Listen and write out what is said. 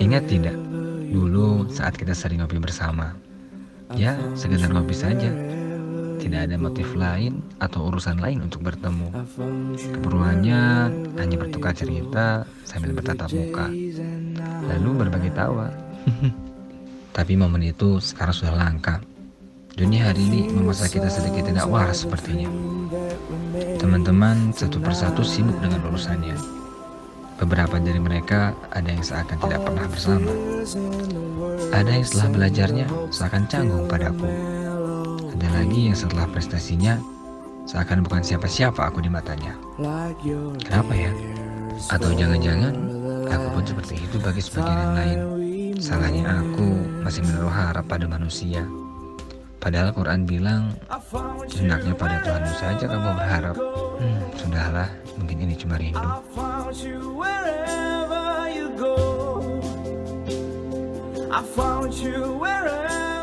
Ingat tidak, dulu saat kita sering ngopi bersama, ya sekedar ngopi saja, tidak ada motif lain atau urusan lain untuk bertemu. Keperluannya hanya bertukar cerita sambil bertatap muka, lalu berbagi tawa. Tapi momen itu sekarang sudah langka. Dunia hari ini memaksa kita sedikit tidak waras sepertinya. Teman-teman satu persatu sibuk dengan urusannya Beberapa dari mereka ada yang seakan tidak pernah bersama. Ada yang setelah belajarnya seakan canggung padaku. Ada lagi yang setelah prestasinya seakan bukan siapa-siapa aku di matanya. Kenapa ya? Atau jangan-jangan aku pun seperti itu bagi sebagian yang lain. Salahnya aku masih menaruh harap pada manusia. Padahal Quran bilang, hendaknya pada Tuhanmu saja kamu berharap. Hmm, sudahlah, mungkin ini cuma rindu. I found you wherever.